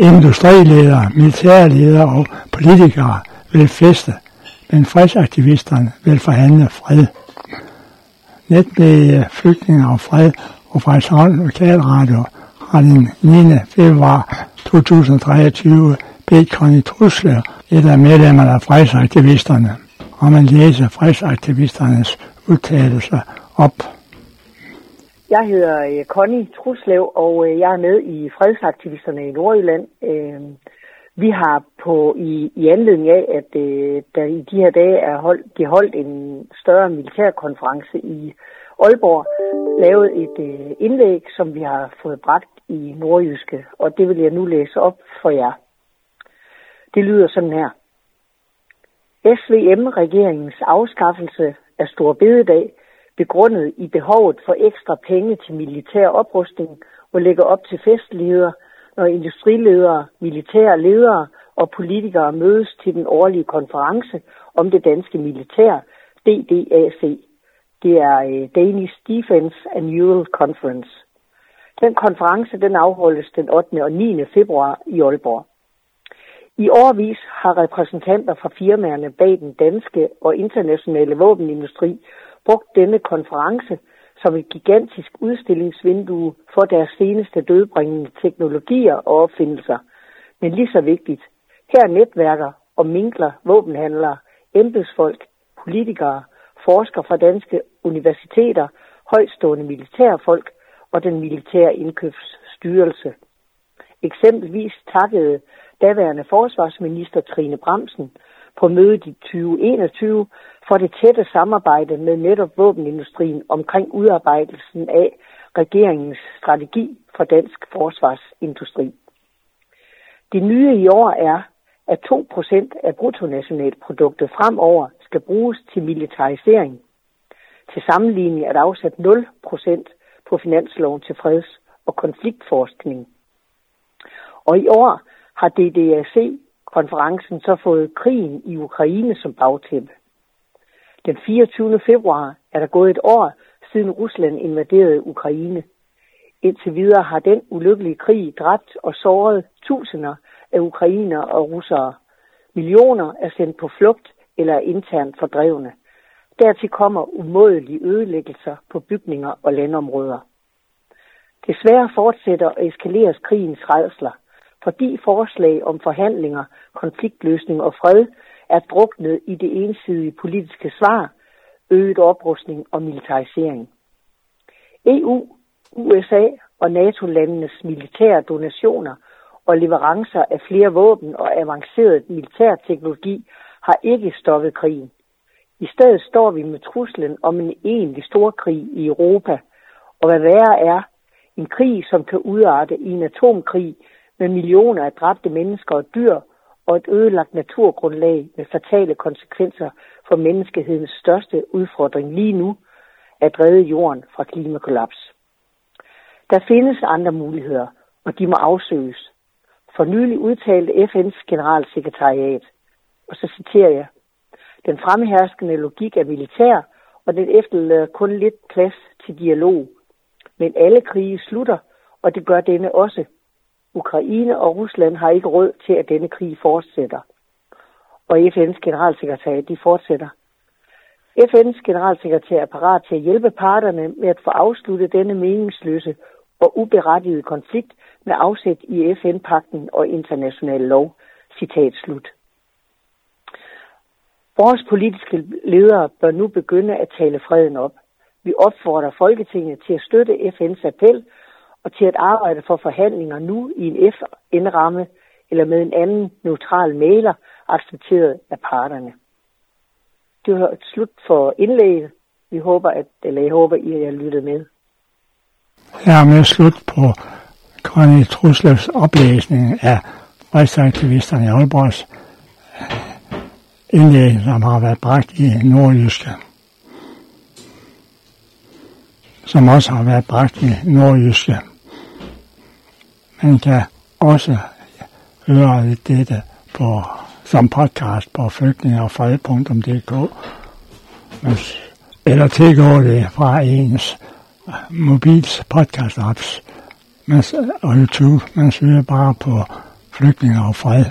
Industriledere, militærledere og politikere vil feste, men fredsaktivisterne vil forhandle fred. Netmedie øh, Flygtninge og Fred og Frederikshavn Lokalradio har den 9. februar 2023 bedt Conny Trusler, et af medlemmerne af fredsaktivisterne, om at læse fredsaktivisternes udtalelser op. Jeg hedder øh, Conny Truslev, og øh, jeg er med i fredsaktivisterne i Nordjylland. Øh, vi har på i, i anledning af, at øh, der i de her dage er holdt, de holdt en større militærkonference i Aalborg, lavet et øh, indlæg, som vi har fået bragt i Nordjyske, og det vil jeg nu læse op for jer. Det lyder sådan her. SVM-regeringens afskaffelse af Storbededag begrundet i behovet for ekstra penge til militær oprustning og lægger op til festligheder, når industriledere, militære ledere og politikere mødes til den årlige konference om det danske militær, DDAC. Det er øh, Danish Defense Annual Conference. Den konference den afholdes den 8. og 9. februar i Aalborg. I årvis har repræsentanter fra firmaerne bag den danske og internationale våbenindustri brugt denne konference som et gigantisk udstillingsvindue for deres seneste dødbringende teknologier og opfindelser. Men lige så vigtigt, her netværker og minkler våbenhandlere, embedsfolk, politikere, forskere fra danske universiteter, højstående militærfolk og den militære indkøbsstyrelse. Eksempelvis takkede daværende forsvarsminister Trine Bremsen på mødet i 2021 for det tætte samarbejde med netop våbenindustrien omkring udarbejdelsen af regeringens strategi for dansk forsvarsindustri. Det nye i år er, at 2% af bruttonationalproduktet fremover skal bruges til militarisering. Til sammenligning er der afsat 0% på finansloven til freds- og konfliktforskning. Og i år har DDAC konferencen så fået krigen i Ukraine som bagtæppe. Den 24. februar er der gået et år siden Rusland invaderede Ukraine. Indtil videre har den ulykkelige krig dræbt og såret tusinder af ukrainer og russere. Millioner er sendt på flugt eller er internt fordrevne. Dertil kommer umådelige ødelæggelser på bygninger og landområder. Desværre fortsætter og eskaleres krigens redsler, fordi forslag om forhandlinger, konfliktløsning og fred er druknet i det ensidige politiske svar, øget oprustning og militarisering. EU, USA og NATO-landenes militære donationer og leverancer af flere våben og avanceret militærteknologi har ikke stoppet krigen. I stedet står vi med truslen om en egentlig storkrig i Europa, og hvad værre er, en krig, som kan udarte i en atomkrig med millioner af dræbte mennesker og dyr og et ødelagt naturgrundlag med fatale konsekvenser for menneskehedens største udfordring lige nu, at redde jorden fra klimakollaps. Der findes andre muligheder, og de må afsøges. For nylig udtalte FN's generalsekretariat, og så citerer jeg, den fremherskende logik er militær, og den efterlader kun lidt plads til dialog. Men alle krige slutter, og det gør denne også, Ukraine og Rusland har ikke råd til, at denne krig fortsætter. Og FN's generalsekretær, de fortsætter. FN's generalsekretær er parat til at hjælpe parterne med at få afsluttet denne meningsløse og uberettigede konflikt med afsæt i FN-pakten og international lov. Citat slut. Vores politiske ledere bør nu begynde at tale freden op. Vi opfordrer Folketinget til at støtte FN's appel og til at arbejde for forhandlinger nu i en FN-ramme eller med en anden neutral maler accepteret af parterne. Det var et slut for indlægget. Vi håber, at, eller jeg håber, I har lyttet med. med slut på Conny Truslevs oplæsning af fredsaktivisterne i Aalborgs indlæg, som har været bragt i Nordjyske. Som også har været bragt i Nordjyske. Man kan også høre dette på, som podcast på flygtningerfred.dk eller tilgå det fra ens mobils podcast apps og YouTube. Man søger bare på flygtninge og fred.